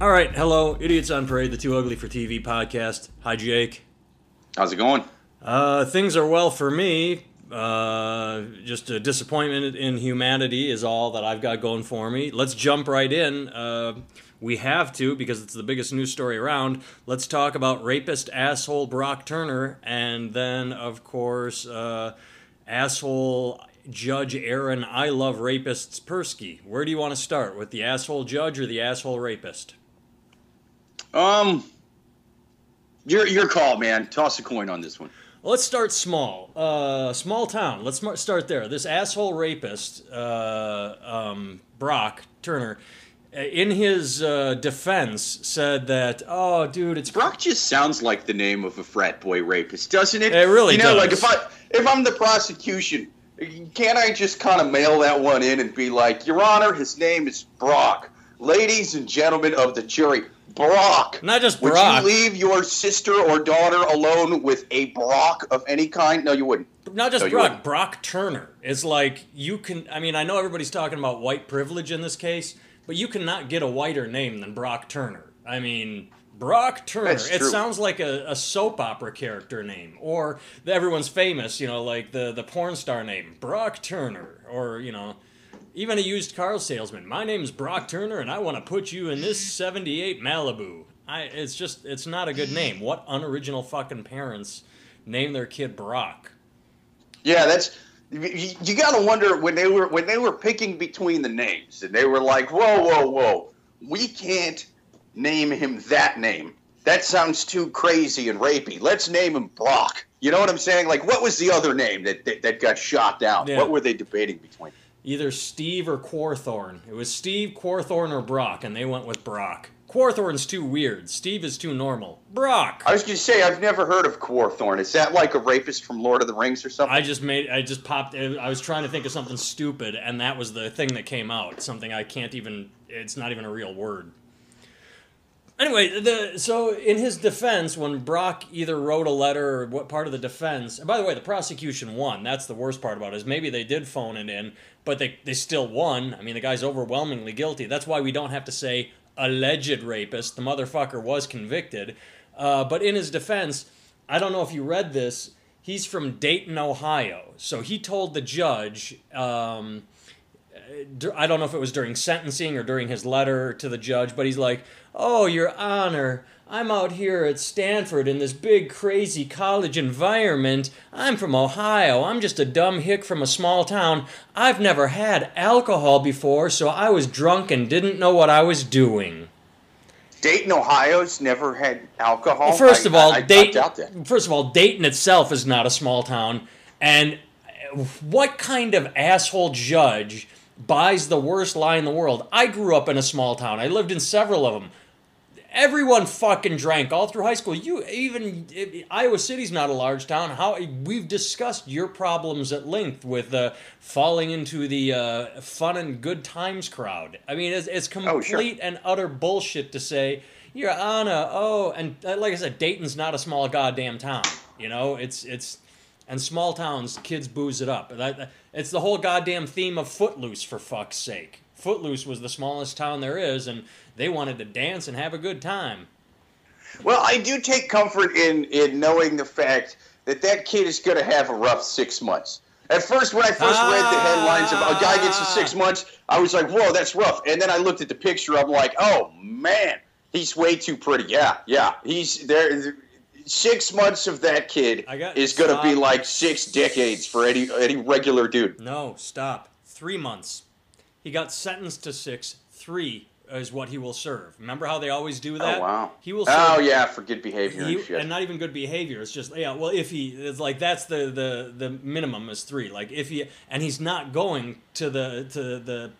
All right, hello, Idiots on Parade, the Too Ugly for TV podcast. Hi, Jake. How's it going? Uh, things are well for me. Uh, just a disappointment in humanity is all that I've got going for me. Let's jump right in. Uh, we have to because it's the biggest news story around. Let's talk about rapist asshole Brock Turner, and then of course uh, asshole Judge Aaron I love rapists Persky. Where do you want to start with the asshole judge or the asshole rapist? Um, your your call, man. Toss a coin on this one. Let's start small. Uh, small town. Let's start there. This asshole rapist, uh, um, Brock Turner, uh, in his uh, defense, said that, "Oh, dude, it's Brock just sounds like the name of a frat boy rapist, doesn't it? It really You know, does. like if I if I'm the prosecution, can't I just kind of mail that one in and be like, Your Honor, his name is Brock. Ladies and gentlemen of the jury, Brock. not just Brock. Would you leave your sister or daughter alone with a Brock of any kind? No, you wouldn't. not just No, Brock. Brock Turner. It's like you can. I mean, I know everybody's talking about white privilege in this case, but you cannot get a whiter name than Brock Turner. I mean. Brock Turner. It sounds like a, a soap opera character name, or the, everyone's famous, you know, like the the porn star name, Brock Turner, or you know, even a used car salesman. My name's Brock Turner, and I want to put you in this '78 Malibu. I, it's just, it's not a good name. What unoriginal fucking parents name their kid Brock? Yeah, that's you, you got to wonder when they were when they were picking between the names and they were like, "Whoa, whoa, whoa. We can't name him that name. That sounds too crazy and rapey. Let's name him Brock." You know what I'm saying? Like what was the other name that that, that got shot down? Yeah. What were they debating between? Either Steve or Quarthorn. It was Steve, Quarthorn, or Brock, and they went with Brock. Quarthorn's too weird. Steve is too normal. Brock. I was to say I've never heard of Quarthorn. Is that like a rapist from Lord of the Rings or something? I just made. I just popped. I was trying to think of something stupid, and that was the thing that came out. Something I can't even. It's not even a real word. Anyway, the so in his defense, when Brock either wrote a letter or what part of the defense, and by the way, the prosecution won. That's the worst part about it is maybe they did phone it in, but they they still won. I mean, the guy's overwhelmingly guilty. That's why we don't have to say alleged rapist. The motherfucker was convicted. Uh, but in his defense, I don't know if you read this. He's from Dayton, Ohio. So he told the judge. Um, I don't know if it was during sentencing or during his letter to the judge, but he's like, "Oh, Your Honor, I'm out here at Stanford in this big, crazy college environment. I'm from Ohio. I'm just a dumb hick from a small town. I've never had alcohol before, so I was drunk and didn't know what I was doing." Dayton, Ohio's never had alcohol. Well, first I- of all, I, I, Dayton. First of all, Dayton itself is not a small town, and what kind of asshole judge buys the worst lie in the world? I grew up in a small town. I lived in several of them. Everyone fucking drank all through high school. You even Iowa City's not a large town. How we've discussed your problems at length with uh, falling into the uh, fun and good times crowd. I mean, it's, it's Oh, sure. complete and utter bullshit to say, Your Honor, oh, and uh, like I said, Dayton's not a small goddamn town. You know, it's it's and small towns, kids booze it up. That, that- it's the whole goddamn theme of Footloose, for fuck's sake. Footloose was the smallest town there is, and they wanted to dance and have a good time. Well, I do take comfort in in knowing the fact that that kid is going to have a rough six months. At first, when I first read the headlines of a guy gets to ah. six months, I was like, "Whoa, that's rough." And then I looked at the picture. I'm like, "Oh man, he's way too pretty." Yeah, yeah, he's there. Six months of that kid is going to be like six decades for any any regular dude. No, stop. Three months. He got sentenced to six. Three is what he will serve. Remember how they always do oh, that? Oh wow. He will serve. Oh yeah, for good behavior He, and shit. and not even good behavior. It's just yeah. Well, if he it's like that's the the the minimum is three. Like if he and he's not going to the to the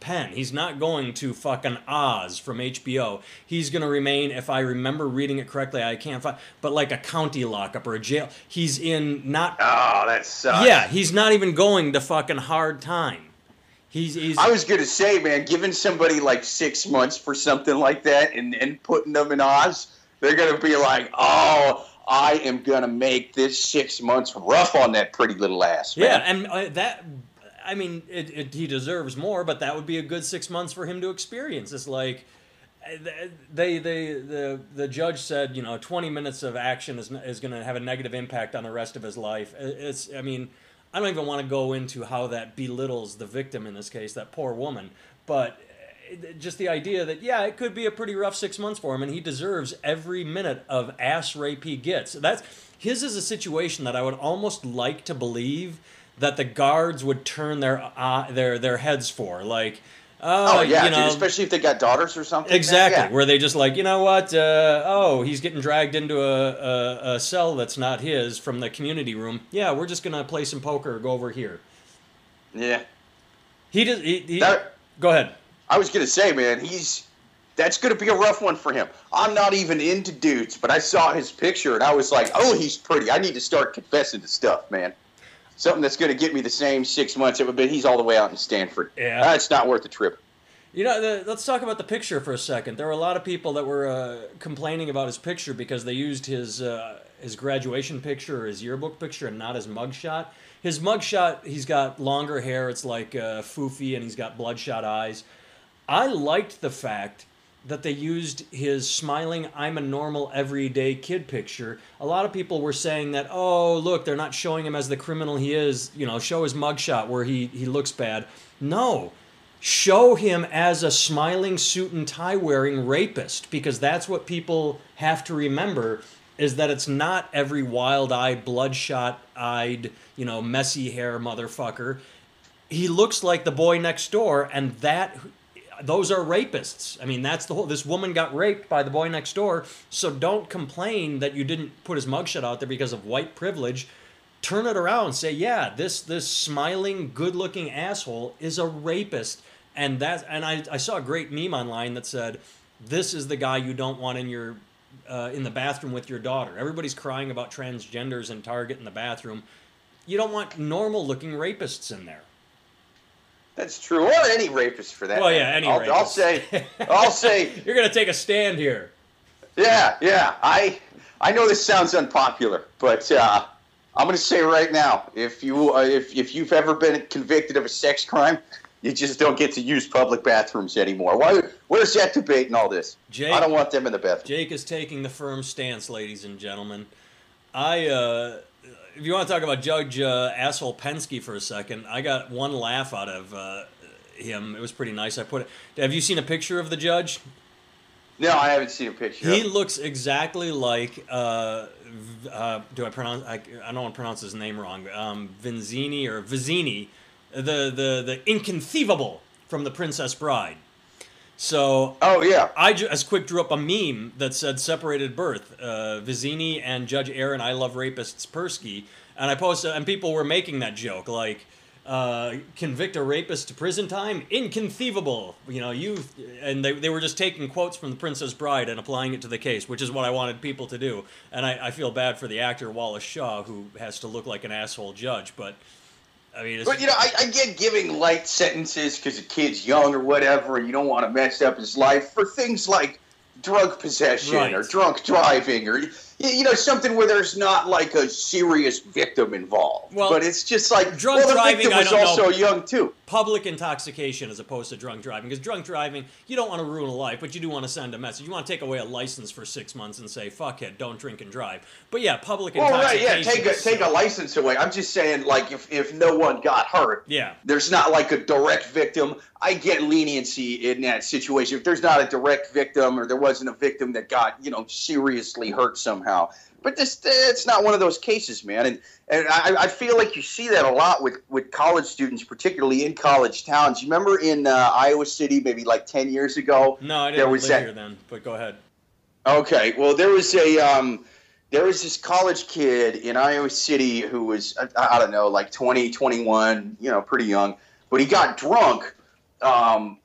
pen. He's not going to fucking Oz from HBO. He's gonna remain. If I remember reading it correctly, I can't find. But like a county lockup or a jail. He's in not. oh, that sucks. Yeah, he's not even going to fucking hard time. He's he's. I was gonna say, man, giving somebody like six months for something like that and, and putting them in Oz, they're gonna be like, oh, I am gonna make this six months rough on that pretty little ass. Yeah, and uh, that, I mean, it, it, he deserves more, but that would be a good six months for him to experience. It's like, they, they, the, the judge said, you know, 20 minutes of action is, is going to have a negative impact on the rest of his life. It's, I mean, I don't even want to go into how that belittles the victim in this case, that poor woman. But uh, just the idea that, yeah, it could be a pretty rough six months for him, and he deserves every minute of ass rape he gets. That's his is a situation that I would almost like to believe that the guards would turn their uh, their their heads for, like Oh, oh yeah, you know, dude, especially if they got daughters or something. Exactly, yeah. where they just like, you know what? Uh, oh, he's getting dragged into a, a, a, cell that's not his from the community room. Yeah, we're just gonna play some poker. Or go over here. Yeah. He does. He, he, that, go ahead. I was gonna say, man, he's that's gonna be a rough one for him. I'm not even into dudes, but I saw his picture and I was like, oh, he's pretty. I need to start confessing to stuff, man something that's going to get me the same six months. It would be he's all the way out in Stanford. Yeah, that's not worth the trip. You know, the, let's talk about the picture for a second. There were a lot of people that were uh, complaining about his picture because they used his uh, his graduation picture or his yearbook picture and not his mugshot. His mugshot, he's got longer hair. It's like uh, foofy, and he's got bloodshot eyes. I liked the fact that they used his smiling I'm a normal everyday kid picture. A lot of people were saying that, oh, look, they're not showing him as the criminal he is, you know, show his mugshot where he, he looks bad. No. Show him as a smiling suit and tie wearing rapist because that's what people have to remember is that it's not every wild-eyed, bloodshot-eyed, you know, messy hair motherfucker. He looks like the boy next door and that those are rapists. I mean, that's the whole. This woman got raped by the boy next door. So don't complain that you didn't put his mugshot out there because of white privilege. Turn it around say, yeah, this this smiling, good-looking asshole is a rapist. And that, and I, I saw a great meme online that said, "This is the guy you don't want in your uh, in the bathroom with your daughter." Everybody's crying about transgenders and Target in the bathroom. You don't want normal-looking rapists in there. That's true. Or any rapist for that. Well, yeah, any I'll, rapist. I'll say, I'll say. You're gonna take a stand here. Yeah, yeah. I I know this sounds unpopular, but uh, I'm gonna say right now, if you uh, if if you've ever been convicted of a sex crime, you just don't get to use public bathrooms anymore. Why? Where's that debate and all this? Jake, I don't want them in the bathroom. Jake is taking the firm stance, ladies and gentlemen. I uh, if you want to talk about Judge uh, Asshole Persky for a second, I got one laugh out of uh, him. It was pretty nice. I put it. Have you seen a picture of the judge? No, I haven't seen a picture. He looks exactly like. Uh, uh, do I pronounce? I, I, don't want to pronounce his name wrong. Um, Vinzini or Vizzini, the the the inconceivable from The Princess Bride. So, oh yeah, I just quick drew up a meme that said "separated birth." Uh, Vizzini and Judge Aaron, I love rapists, Persky, and I posted, and people were making that joke like, uh, "Convict a rapist to prison time? Inconceivable!" You know, you and they they were just taking quotes from The Princess Bride and applying it to the case, which is what I wanted people to do. And I, I feel bad for the actor Wallace Shawn who has to look like an asshole judge, but I mean, but you know, I, I get giving light sentences because the kid's young or whatever, and you don't want to mess up his life for things like drug possession right. or drunk driving or you know something where there's not like a serious victim involved. Well, but it's just like drunk well, the driving. was also know. young too. Public intoxication as opposed to drunk driving, because drunk driving, you don't want to ruin a life, but you do want to send a message. You want to take away a license for six months and say "fuckhead, don't drink and drive." But yeah, public well, intoxication. right, yeah, take a take a license away. I'm just saying, like if if no one got hurt, yeah, there's not like a direct victim. I get leniency in that situation. If there's not a direct victim or there wasn't a victim that got you know seriously hurt somehow but this it's not one of those cases, man. And and I, I feel like you see that a lot with with college students, particularly in college towns. You remember in uh, Iowa City, maybe like ten years ago? No, I didn't there was live that, here then. But go ahead. Okay, well, there was a um, there was this college kid in Iowa City who was I, I don't know, like 20, 21, you know, pretty young, but he got drunk. Um,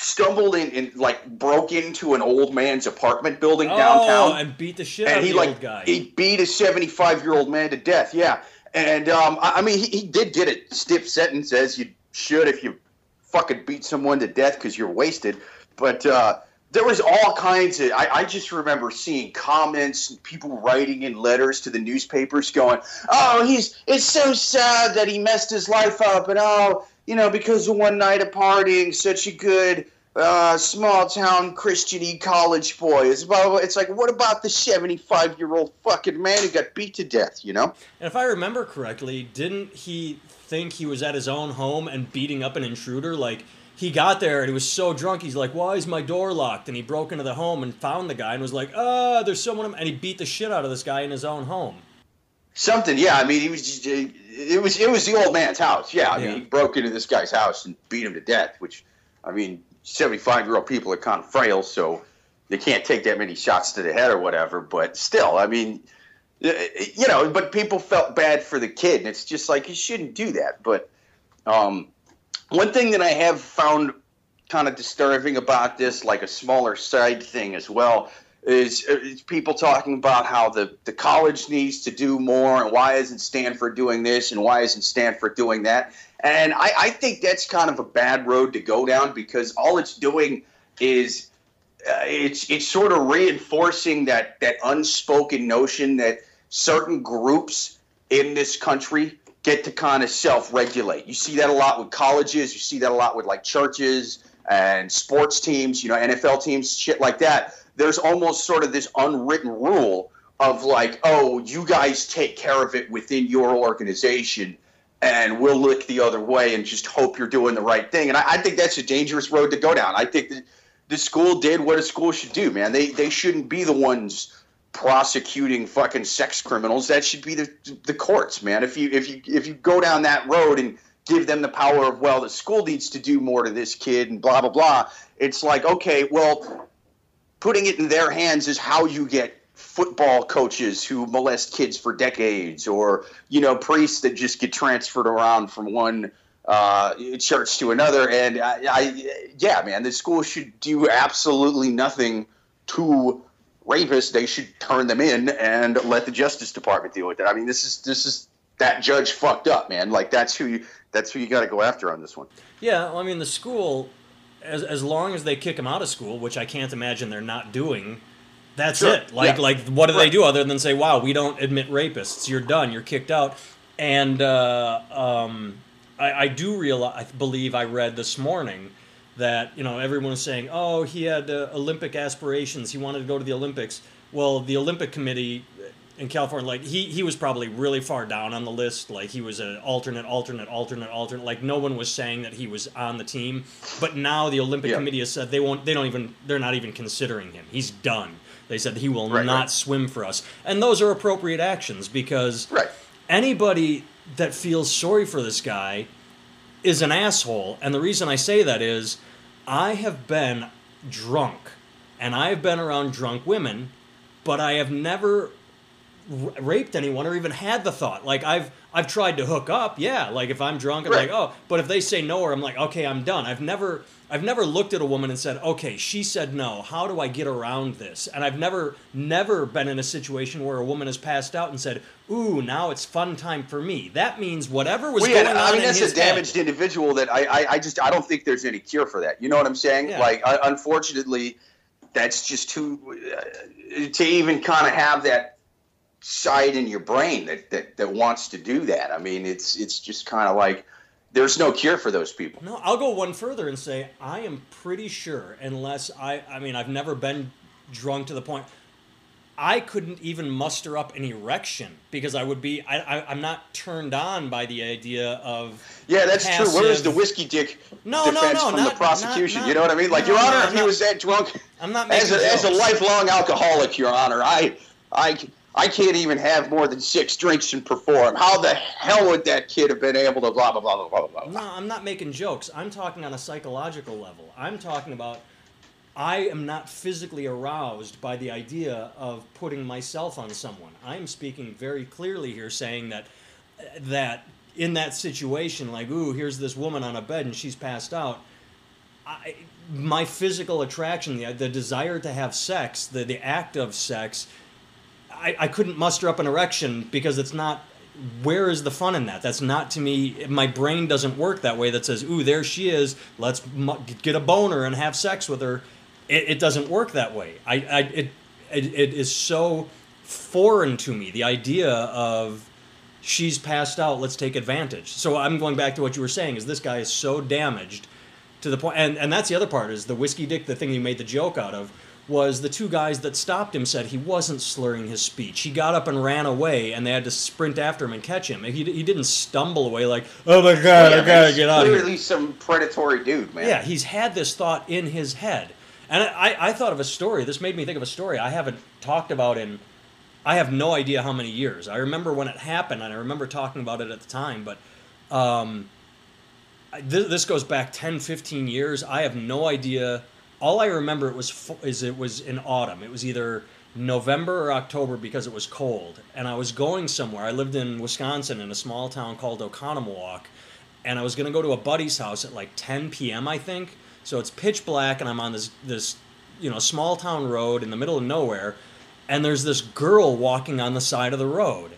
stumbled in and like broke into an old man's apartment building oh, downtown and beat the shit and out he, of the like, old guy. He beat a seventy-five-year-old man to death. Yeah, and um, I, I, mean, he, he, did get a stiff sentence as you should if you fucking beat someone to death because you're wasted. But uh, there was all kinds of. I, I just remember seeing comments, people writing in letters to the newspapers, going, "Oh, he's it's so sad that he messed his life up," and oh you know, because of one night of partying, such a good uh, small town Christian college boy. It's about, it's like, what about the 75 year old fucking man who got beat to death, you know? And if I remember correctly, didn't he think he was at his own home and beating up an intruder? Like, he got there and he was so drunk, he's like, why is my door locked? And he broke into the home and found the guy and was like, ah, there's someone, and he beat the shit out of this guy in his own home. Something, yeah. I mean, he was just, it was it was the old man's house. Yeah, I Yeah. mean, he broke into this guy's house and beat him to death. Which, I mean, seventy-five year old people are kind of frail, so they can't take that many shots to the head or whatever. But still, I mean, you know, but people felt bad for the kid, and it's just like you shouldn't do that. But um, one thing that I have found kind of disturbing about this, like a smaller side thing as well, is, is people talking about how the, the college needs to do more and why isn't Stanford doing this and why isn't Stanford doing that. And I, I think that's kind of a bad road to go down because all it's doing is uh, it's it's sort of reinforcing that that unspoken notion that certain groups in this country get to kind of self-regulate. You see that a lot with colleges. You see that a lot with like churches and sports teams. You know, NFL teams, shit like that. There's almost sort of this unwritten rule of like, oh, you guys take care of it within your organization. And we'll look the other way and just hope you're doing the right thing. And I, I think that's a dangerous road to go down. I think that the school did what a school should do, man. They they shouldn't be the ones prosecuting fucking sex criminals. That should be the the courts, man. If you if you if you go down that road and give them the power of well, the school needs to do more to this kid and blah blah blah. It's like okay, well, putting it in their hands is how you get football coaches who molest kids for decades, or you know priests that just get transferred around from one uh, church to another. And I, I, yeah, man, the school should do absolutely nothing to rapists. They should turn them in and let the Justice Department deal with that. I mean, this is this is that judge fucked up, man. Like that's who you that's who you got to go after on this one. Yeah, well, I mean, the school, as, as long as they kick him out of school, which I can't imagine they're not doing, that's Sure, it. Like, yeah. like what do they do other than say, "Wow, we don't admit rapists. You're done. You're kicked out." And uh, um, I, I do realize, I believe I read this morning that you know everyone was saying, "Oh, he had uh, Olympic aspirations. He wanted to go to the Olympics." Well, the Olympic Committee in California, like he he was probably really far down on the list. Like he was an alternate, alternate, alternate, alternate. Like no one was saying that he was on the team. But now the Olympic Yeah. Committee has said they won't. They don't even. They're not even considering him. He's done. They said he will Right, not right. swim for us, and those are appropriate actions because Right. anybody that feels sorry for this guy is an asshole. And the reason I say that is I have been drunk and I have been around drunk women, but I have never r- raped anyone or even had the thought. Like I've I've tried to hook up, yeah. Like if I'm drunk, I'm Right. like, oh. But if they say no, or I'm like, okay, I'm done. I've never I've never looked at a woman and said, okay, she said no. How do I get around this? And I've never never been in a situation where a woman has passed out and said, ooh, now it's fun time for me. That means whatever was Well, going yeah, on I mean in that's a damaged head, individual that I, I I just I don't think there's any cure for that. You know what I'm saying? Yeah. Like uh, unfortunately, that's just too uh, to even kind of have that side in your brain that, that that wants to do that. I mean, it's it's just kind of like there's no cure for those people. No, I'll go one further and say I am pretty sure, unless I, I mean, I've never been drunk to the point. I couldn't even muster up an erection because I would be. I, I, I'm not turned on by the idea of. Yeah, that's true. Where is the whiskey dick No, no, defense no, from not- the prosecution? not- you know what I mean? Like, no, Your Honor, no, if he was that drunk, I'm not as a, as a lifelong alcoholic, Your Honor, I, I, I can't even have more than six drinks and perform. How the hell would that kid have been able to blah blah blah blah blah blah? No. I'm not making jokes. I'm talking on a psychological level. I'm talking about I am not physically aroused by the idea of putting myself on someone. I'm speaking very clearly here saying that that in that situation like ooh, here's this woman on a bed and she's passed out. I, my physical attraction, the, the desire to have sex, the, the act of sex, I, I couldn't muster up an erection because it's not where is the fun in that? That's not to me my brain doesn't work that way that says ooh there she is. Let's get a boner and have sex with her. It, it doesn't work that way. I, I it, it it is so foreign to me the idea of she's passed out let's take advantage. So i'm going back to what you were saying is this guy is so damaged to the point, and and that's the other part is the whiskey dick. The thing you made the joke out of was the two guys that stopped him said he wasn't slurring his speech. He got up and ran away, and they had to sprint after him and catch him. He, he didn't stumble away like, "Oh my god, Yeah, I gotta get out of here." Clearly, some predatory dude, man. Yeah, he's had this thought in his head. And I, I thought of a story. This made me think of a story I haven't talked about in, I have no idea how many years. I remember when it happened, and I remember talking about it at the time, but um, this goes back 10, 15 years. I have no idea. All I remember it was is it was in autumn. It was either November or October because it was cold, and I was going somewhere. I lived in Wisconsin in a small town called Oconomowoc, and I was going to go to a buddy's house at like 10 p.m. I think. So it's pitch black, and I'm on this this you know small town road in the middle of nowhere, and there's this girl walking on the side of the road.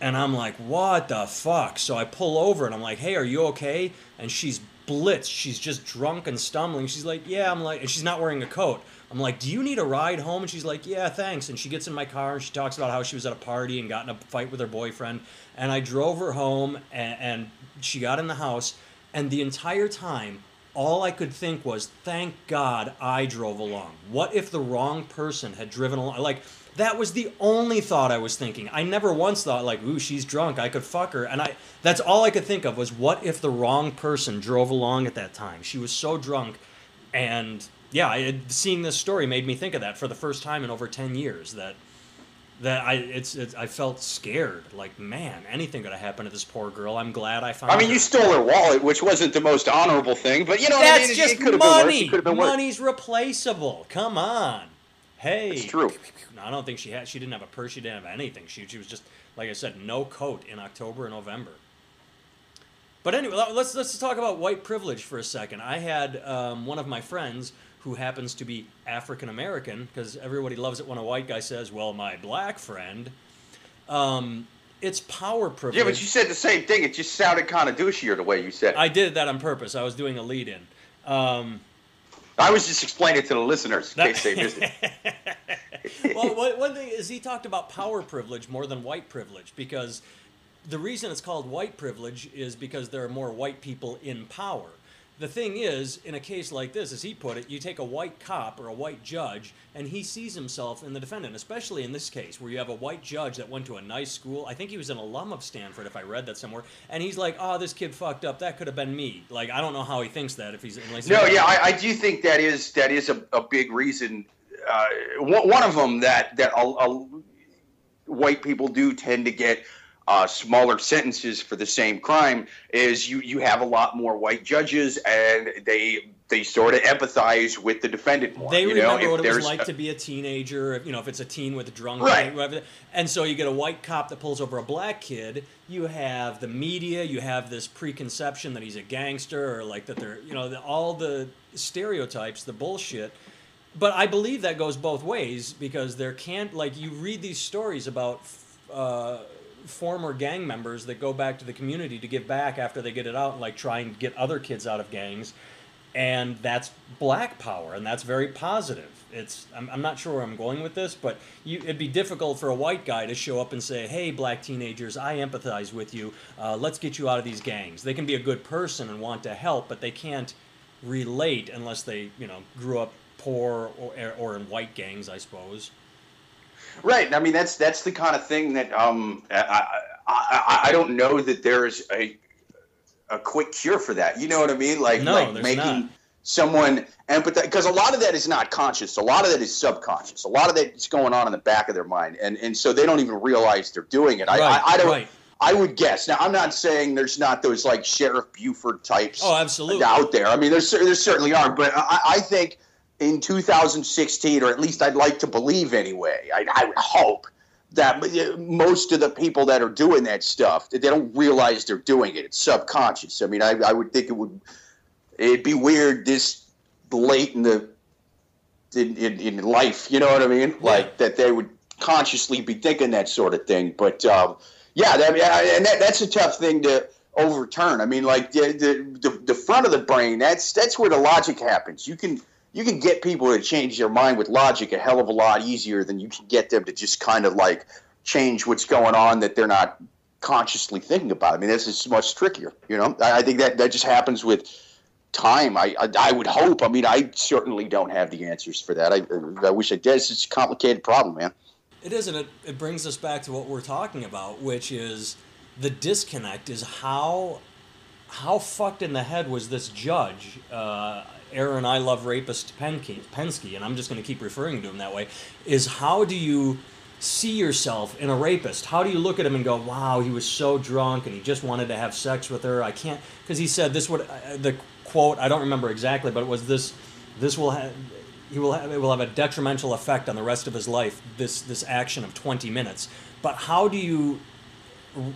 And I'm like, what the fuck? So I pull over and I'm like, hey, are you okay? And she's blitzed. She's just drunk and stumbling. She's like, yeah. I'm like, and she's not wearing a coat. I'm like, do you need a ride home? And she's like, yeah, thanks. And she gets in my car and she talks about how she was at a party and got in a fight with her boyfriend. And I drove her home and, and she got in the house. And the entire time, all I could think was, thank God I drove along. What if the wrong person had driven along? Like, that was the only thought I was thinking. I never once thought like, "Ooh, she's drunk. I could fuck her." And I that's all I could think of was what if the wrong person drove along at that time? She was so drunk and yeah, I seeing this story made me think of that for the first time in over 10 years that that I it's, it's I felt scared. Like, man, anything could have happened to this poor girl. I'm glad I found I mean, her. you stole her wallet, which wasn't the most honorable thing, but you know what I That's mean? Just it could have been worse. money. It been worse. Money's replaceable. Come on. Hey. It's true. No, I don't think she had. She didn't have a purse. She didn't have anything. She she was just like I said, no coat in October and November. But anyway, let- let's let's talk about white privilege for a second. I had um, one of my friends who happens to be African American because everybody loves it when a white guy says, "Well, my black friend." Um, it's power privilege. Yeah, but you said the same thing. It just sounded kind of douchier the way you said it. I did that on purpose. I was doing a lead in. Um, I was just explaining it to the listeners in case they missed it. well, one, one thing is he talked about power privilege more than white privilege because the reason it's called white privilege is because there are more white people in power. The thing is, in a case like this, as he put it, you take a white cop or a white judge, and he sees himself in the defendant, especially in this case where you have a white judge that went to a nice school. I think he was an alum of Stanford, if I read that somewhere. And he's like, oh, this kid fucked up. That could have been me. Like, I don't know how he thinks that if he's. Unless No, yeah, I, I do think that is that is a, a big reason. Uh, one one of them that that a, a, white people do tend to get uh, smaller sentences for the same crime is you you have a lot more white judges and they they sort of empathize with the defendant more. They you know? remember If what it was like a- to be a teenager. If, you know, if it's a teen with a drunk, Right. whatever. And so you get a white cop that pulls over a black kid. You have the media. You have this preconception that he's a gangster or like that they're, you know, the, all the stereotypes, the bullshit. But I believe that goes both ways because there can't like you read these stories about. Uh, former gang members that go back to the community to give back after they get it out and like try and get other kids out of gangs and that's black power and that's very positive. It's i'm, I'm not sure where i'm going with this but you, it'd be difficult for a white guy to show up and say hey black teenagers i empathize with you. Uh, let's get you out of these gangs. They can be a good person and want to help but they can't relate unless they you know grew up poor or, or in white gangs i suppose Right. I mean, that's that's the kind of thing that um, I, I, I don't know that there's a a quick cure for that. You know what I mean? Like, No, like making not. someone empathize because a lot of that is not conscious. A lot of that is subconscious. A lot of that is going on in the back of their mind, and and so they don't even realize they're doing it. I, Right, I, I don't. right. I would guess. Now, I'm not saying there's not those like Sheriff Buford types Oh, absolutely. out there. I mean, there's there certainly are, but I, I think in 2016, or at least I'd like to believe anyway. I, I would hope that most of the people that are doing that stuff, they don't realize they're doing it. It's subconscious. I mean, I, I would think it would it'd be weird this late in the in, in, in life. You know what I mean? Like that they would consciously be thinking that sort of thing. But um, yeah, that, and that, that's a tough thing to overturn. I mean, like the, the the the front of the brain. That's that's where the logic happens. You can you can get people to change their mind with logic a hell of a lot easier than you can get them to just kind of like change what's going on that they're not consciously thinking about. I mean, this is much trickier. You know, I, I think that that just happens with time. I, I, I would hope. I mean, I certainly don't have the answers for that. I I wish I did. It's just a complicated problem, man. It is, and it, it brings us back to what we're talking about, which is the disconnect is how how fucked in the head was this judge, uh, Aaron I love rapist Persky, Persky, and I'm just going to keep referring to him that way. Is how do you see yourself in a rapist? How do you look at him and go, "Wow, he was so drunk and he just wanted to have sex with her"? I can't because he said this would uh, the quote I don't remember exactly, but it was this this will have he will have, it will have a detrimental effect on the rest of his life. This this action of 20 minutes. But how do you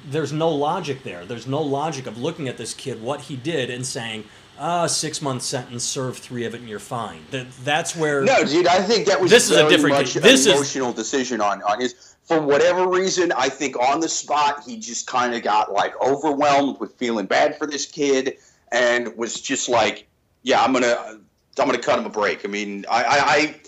there's no logic there. There's no logic of looking at this kid, what he did, and saying, ah, six month sentence, serve three of it, and you're fine. That that's where. No, dude, I think that was this is a different much this emotional is, decision on on his. For whatever reason, I think on the spot he just kind of got like overwhelmed with feeling bad for this kid, and was just like, "Yeah, I'm gonna, I'm gonna cut him a break." I mean, I, I, I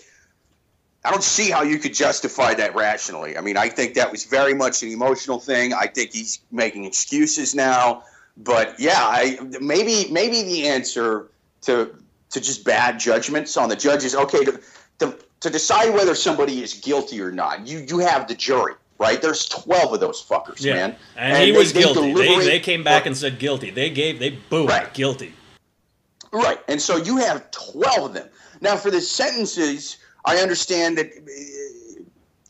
I don't see how you could justify that rationally. I mean, I think that was very much an emotional thing. I think he's making excuses now. But yeah, I maybe maybe the answer to to just bad judgments on the judges. Okay, to, to, to decide whether somebody is guilty or not, you you have the jury, right? There's twelve of those fuckers, yeah. man. And, and he they, was guilty. They, they, they came back and said guilty. They gave they booed right. guilty. Right, and so you have twelve of them. Now for the sentences I understand that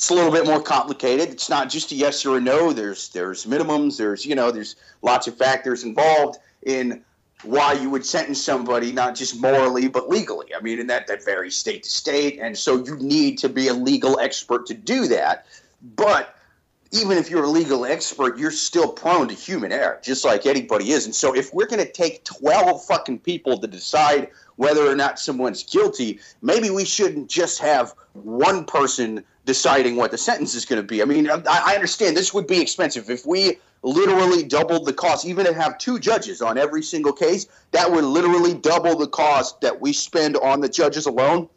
it's a little bit more complicated. It's not just a yes or a no. There's there's minimums. There's you know there's lots of factors involved in why you would sentence somebody not just morally but legally. I mean, and that that varies state to state, and so you need to be a legal expert to do that. But even if you're a legal expert, you're still prone to human error, just like anybody is. And so if we're going to take 12 fucking people to decide whether or not someone's guilty, maybe we shouldn't just have one person deciding what the sentence is going to be. I mean, I, I understand this would be expensive. If we literally doubled the cost, even to have two judges on every single case, that would literally double the cost that we spend on the judges alone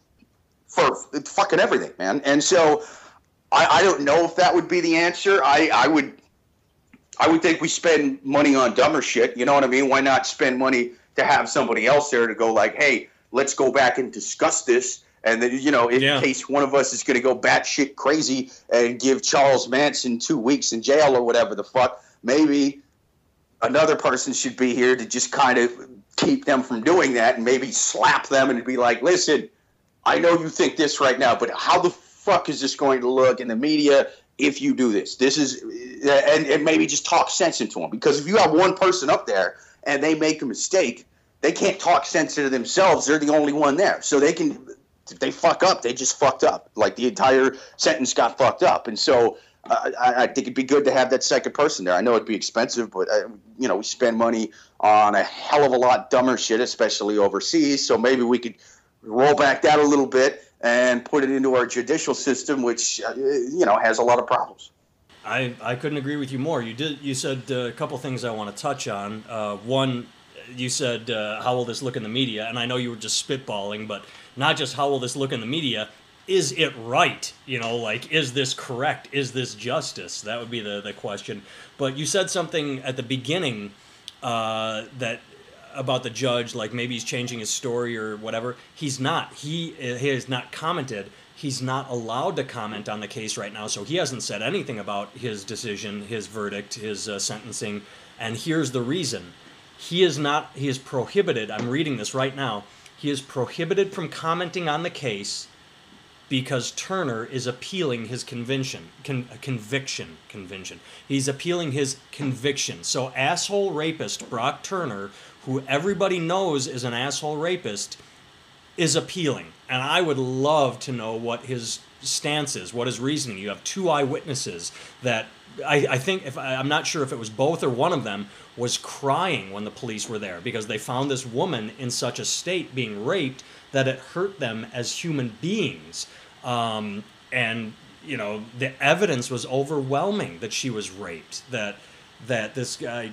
for fucking everything, man. And so I, I don't know if that would be the answer. I, I would I would think we spend money on dumber shit. You know what I mean? Why not spend money to have somebody else there to go like, hey, let's go back and discuss this. And then, you know, in yeah. case one of us is going to go batshit crazy and give Charles Manson two weeks in jail or whatever the fuck, maybe another person should be here to just kind of keep them from doing that and maybe slap them and be like, listen, I know you think this right now, but how the fuck is this going to look in the media if you do this? This is, and, and maybe just talk sense into them. Because if you have one person up there and they make a mistake, they can't talk sense into themselves. They're the only one there. So they can, if they fuck up, they just fucked up. Like the entire sentence got fucked up. And so I, I, think it'd be good to have that second person there. I know it'd be expensive, but uh, you know we spend money on a hell of a lot dumber shit, especially overseas. So maybe we could roll back that a little bit and put it into our judicial system, which uh, you know has a lot of problems. I, I couldn't agree with you more. You did you said uh, a couple things I want to touch on. Uh, one, you said uh, how will this look in the media, and I know you were just spitballing, but not just how will this look in the media. Is it right? You know, like is this correct? Is this justice? That would be the the question. But you said something at the beginning uh, that about the judge, like maybe he's changing his story or whatever. He's not. He, he has not commented. He's not allowed to comment on the case right now, so he hasn't said anything about his decision, his verdict, his uh, sentencing. And here's the reason: he is not. He is prohibited. I'm reading this right now. He is prohibited from commenting on the case because Turner is appealing his convention, con, conviction, convention. He's appealing his conviction. So asshole rapist Brock Turner who everybody knows is an asshole rapist, is appealing. And I would love to know what his stance is, what his reasoning. You have two eyewitnesses that I, I think if I'm not sure if it was both or one of them was crying when the police were there because they found this woman in such a state being raped that it hurt them as human beings. Um, and you know the evidence was overwhelming that she was raped. That that this guy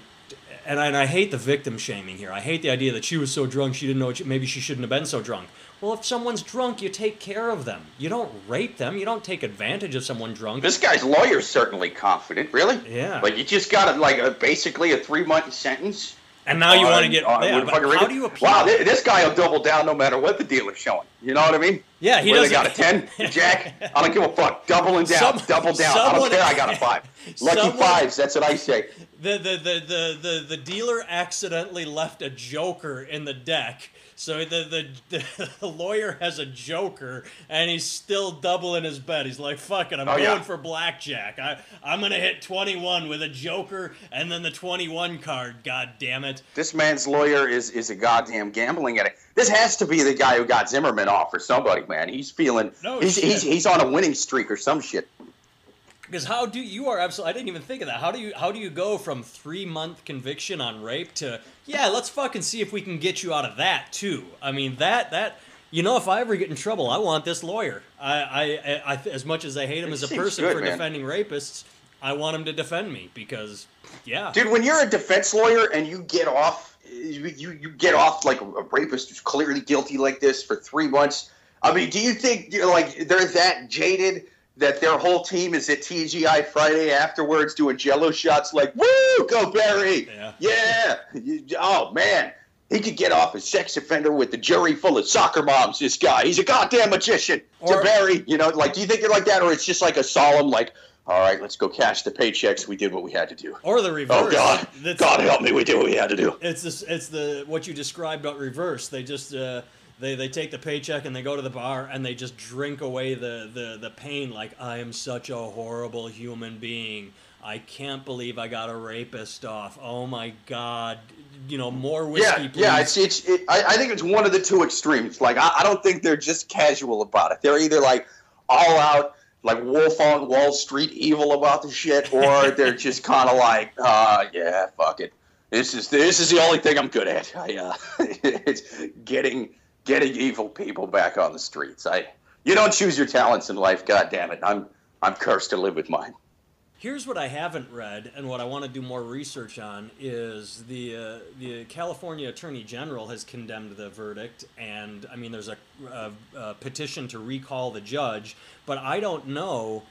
and I, and I hate the victim shaming here. I hate the idea that she was so drunk she didn't know she, maybe she shouldn't have been so drunk. Well, if someone's drunk, you take care of them. You don't rape them. You don't take advantage of someone drunk. This guy's lawyer's certainly confident. Really? Yeah. Like you just got a, like a, basically a three month sentence And now you on- want to get on- yeah, with but fucking how do you appeal? Wow, thi- this guy will double down no matter what the dealer's showing. You know what I mean? Yeah, he Where they got a ten, Jack. I don't give a fuck. Doubling down, Some- double down. I someone- don't care. I got a five. Lucky Someone- fives. That's what I say. the, the, the, the, the, dealer accidentally left a joker in the deck. So the, the, the lawyer has a joker and he's still doubling his bet. He's like, fuck it, I'm Oh, going yeah. for blackjack. I, I'm going to hit 21 with a joker and then the 21 card, god damn it. This man's lawyer is is a goddamn gambling addict. This has to be the guy who got Zimmerman off or somebody, man. He's feeling No he's, he's he's on a winning streak or some shit. Because how do you are absolutely? I didn't even think of that. How do you how do you go from three month conviction on rape to yeah? Let's fucking see if we can get you out of that too. I mean that that you know if I ever get in trouble, I want this lawyer. I I, I, I as much as I hate him It as a person good, for man. defending rapists, I want him to defend me because yeah. Dude, when you're a defense lawyer and you get off, you, you, get off like a, a rapist who's clearly guilty like this for three months. I mean, do you think you're like they're that jaded that their whole team is at TGI Friday afterwards doing Jello shots like "Woo, go Barry, Yeah. yeah, You- oh man." He could get off as sex offender with the jury full of soccer moms. This guy, he's a goddamn magician. Or- to Barry, you know, like, do you think you're like that, or it's just like a solemn, like, all right, let's go cash the paychecks. We did what we had to do. Or the reverse. Oh God! That's- God help me! We did what we had to do. It's this. It's the what you described about reverse. They just uh, they they take the paycheck and they go to the bar and they just drink away the the the pain. Like I am such a horrible human being. I can't believe I got a rapist off. Oh my God! You know more whiskey, Yeah, please. yeah. It's it's. It, I, I think it's one of the two extremes. Like I, I don't think they're just casual about it. They're either like all out, like Wolf on Wall Street, evil about the shit, or they're just kind of like, uh, yeah, fuck it. This is this is the only thing I'm good at. I, uh, it's getting getting evil people back on the streets. I you don't choose your talents in life. God damn it! I'm I'm cursed to live with mine. Here's what I haven't read, and what I want to do more research on is the uh, the California Attorney General has condemned the verdict, and I mean there's a, a, a petition to recall the judge, but I don't know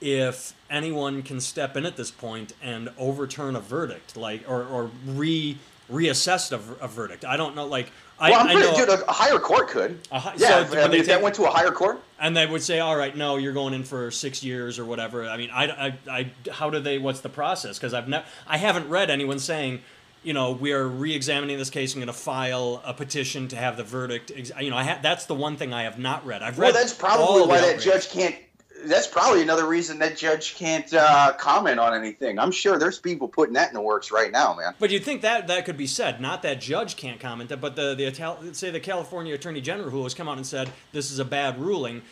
if anyone can step in at this point and overturn a verdict, like or or re reassess a verdict. I don't know, like I, Well, I'm I pretty, know, dude. A higher court could. Hi- yeah, so, if, I mean, if that went to a higher court. and they would say, "All right, no, you're going in for six years or whatever." I mean, I, I, I how do they? What's the process? Because I've never, I haven't read anyone saying, you know, we are re-examining this case. I'm going to file a petition to have the verdict. Ex-. You know, I ha- that's the one thing I have not read. I've read. Well, that's probably why that outrage. judge can't. That's probably another reason that judge can't uh, comment on anything. I'm sure there's people putting that in the works right now, man. But you'd think that that could be said. Not that judge can't comment, but the the say the California Attorney General who has come out and said this is a bad ruling,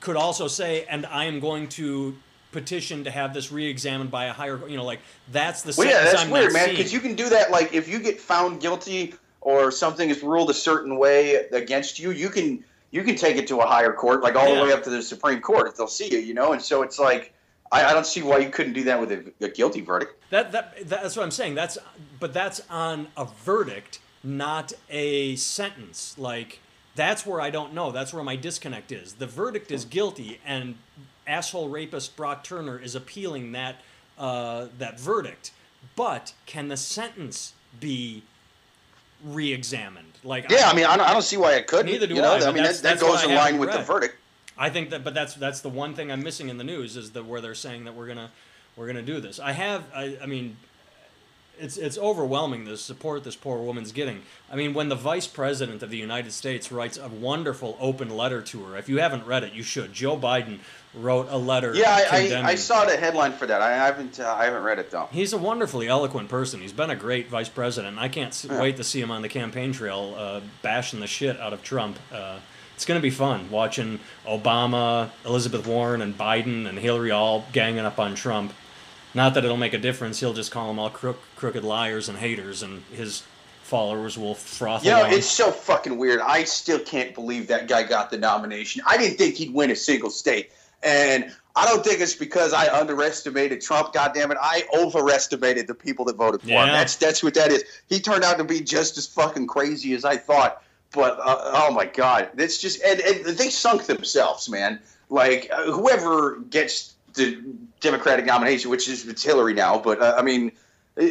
could also say, and I am going to petition to have this re-examined by a higher. You know, like that's the Well, yeah, that's I'm weird, man. Because you can do that. Like, if you get found guilty or something is ruled a certain way against you, you can you can take it to a higher court, like all Yeah. the way up to the Supreme Court if they'll see you, you know. And so it's like, I, I don't see why you couldn't do that with a, a guilty verdict. That, that that's what I'm saying. That's but that's on a verdict, not a sentence. Like that's where I don't know. That's where my disconnect is. The verdict is guilty, and asshole rapist Brock Turner is appealing that uh, that verdict. But can the sentence be re-examined? Like Yeah, I mean, I don't, I don't see why it couldn't. Neither do you know? I, but mean, that's- that, that goes in line with the verdict. I think that, but that's that's the one thing I'm missing in the news is that where they're saying that we're gonna we're gonna do this. I have, I, I mean, it's it's overwhelming the support this poor woman's getting. I mean, when the vice president of the United States writes a wonderful open letter to her, if you haven't read it, you should. Joe Biden wrote a letter. Yeah, I, I, I saw the headline for that. I haven't uh, I haven't read it though. He's a wonderfully eloquent person. He's been a great vice president. I can't Yeah. wait to see him on the campaign trail uh, bashing the shit out of Trump. Uh, it's going to be fun watching Obama, Elizabeth Warren, and Biden and Hillary all ganging up on Trump. Not that it'll make a difference. He'll just call them all crook, crooked liars and haters, and his followers will froth along. it's so fucking weird. I still can't believe that guy got the nomination. I didn't think he'd win a single state. And I don't think it's because I underestimated Trump, goddammit. I overestimated the people that voted for Yeah. him. That's that's what that is. He turned out to be just as fucking crazy as I thought. But uh, oh my god, it's just and, and they sunk themselves, man. Like uh, whoever gets the Democratic nomination, which is it's Hillary now, but uh, I mean, it,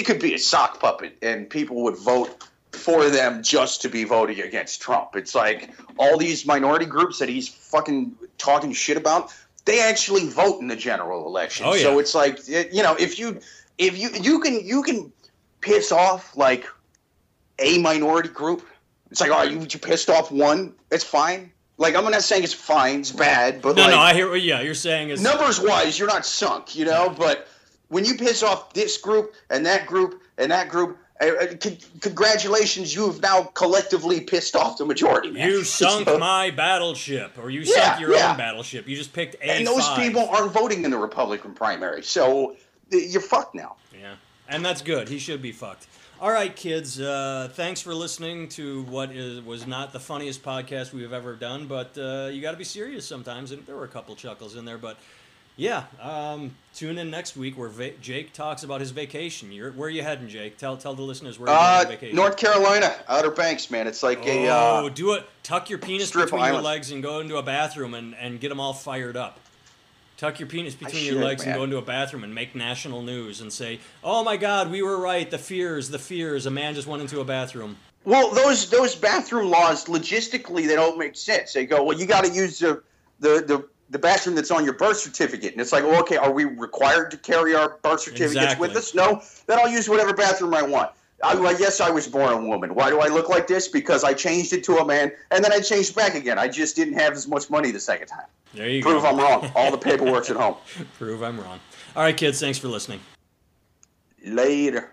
it could be a sock puppet, and people would vote for them just to be voting against Trump. It's like all these minority groups that he's fucking talking shit about. They actually vote in the general election. Oh, yeah. So it's like you know, if you if you you can you can piss off like a minority group. It's like, oh, you, you pissed off one. It's fine. Like I'm not saying it's fine, it's bad, but No, like, no, I hear what yeah, you're saying is numbers wise, you're not sunk, you know. But when you piss off this group and that group and that group, uh, uh, con- congratulations, you have now collectively pissed off the majority. Man. you sunk So- my battleship or you Yeah, sunk your yeah. own battleship. You just picked a and those people aren't voting in the Republican primary, so you're fucked now. Yeah, and that's good. He should be fucked. All right, kids. Uh, thanks for listening to what is was not the funniest podcast we have ever done, but uh, you got to be serious sometimes, and there were a couple chuckles in there. But yeah, um, tune in next week where va- Jake talks about his vacation. You're, where are you heading, Jake? Tell tell the listeners where you're Uh, on vacation. North Carolina, Outer Banks, man. It's like a Oh, uh, do it. Tuck your penis between your legs and go into a bathroom and, and get them all fired up. Tuck your penis between your should, legs and go into a bathroom and make national news and say, "Oh my God, we were right. The fears, the fears. A man just went into a bathroom." Well, those those bathroom laws logistically they don't make sense. They go, well, you got to use the, the the the bathroom that's on your birth certificate, and it's like, well, okay, are we required to carry our birth certificates Exactly. with us? No, then I'll use whatever bathroom I want. I, well, yes, I was born a woman. Why do I look like this? Because I changed it to a man, and then I changed back again. I just didn't have as much money the second time. There you Prove go. I'm wrong. All the paperwork's at home. Prove I'm wrong. All right, kids. Thanks for listening. Later.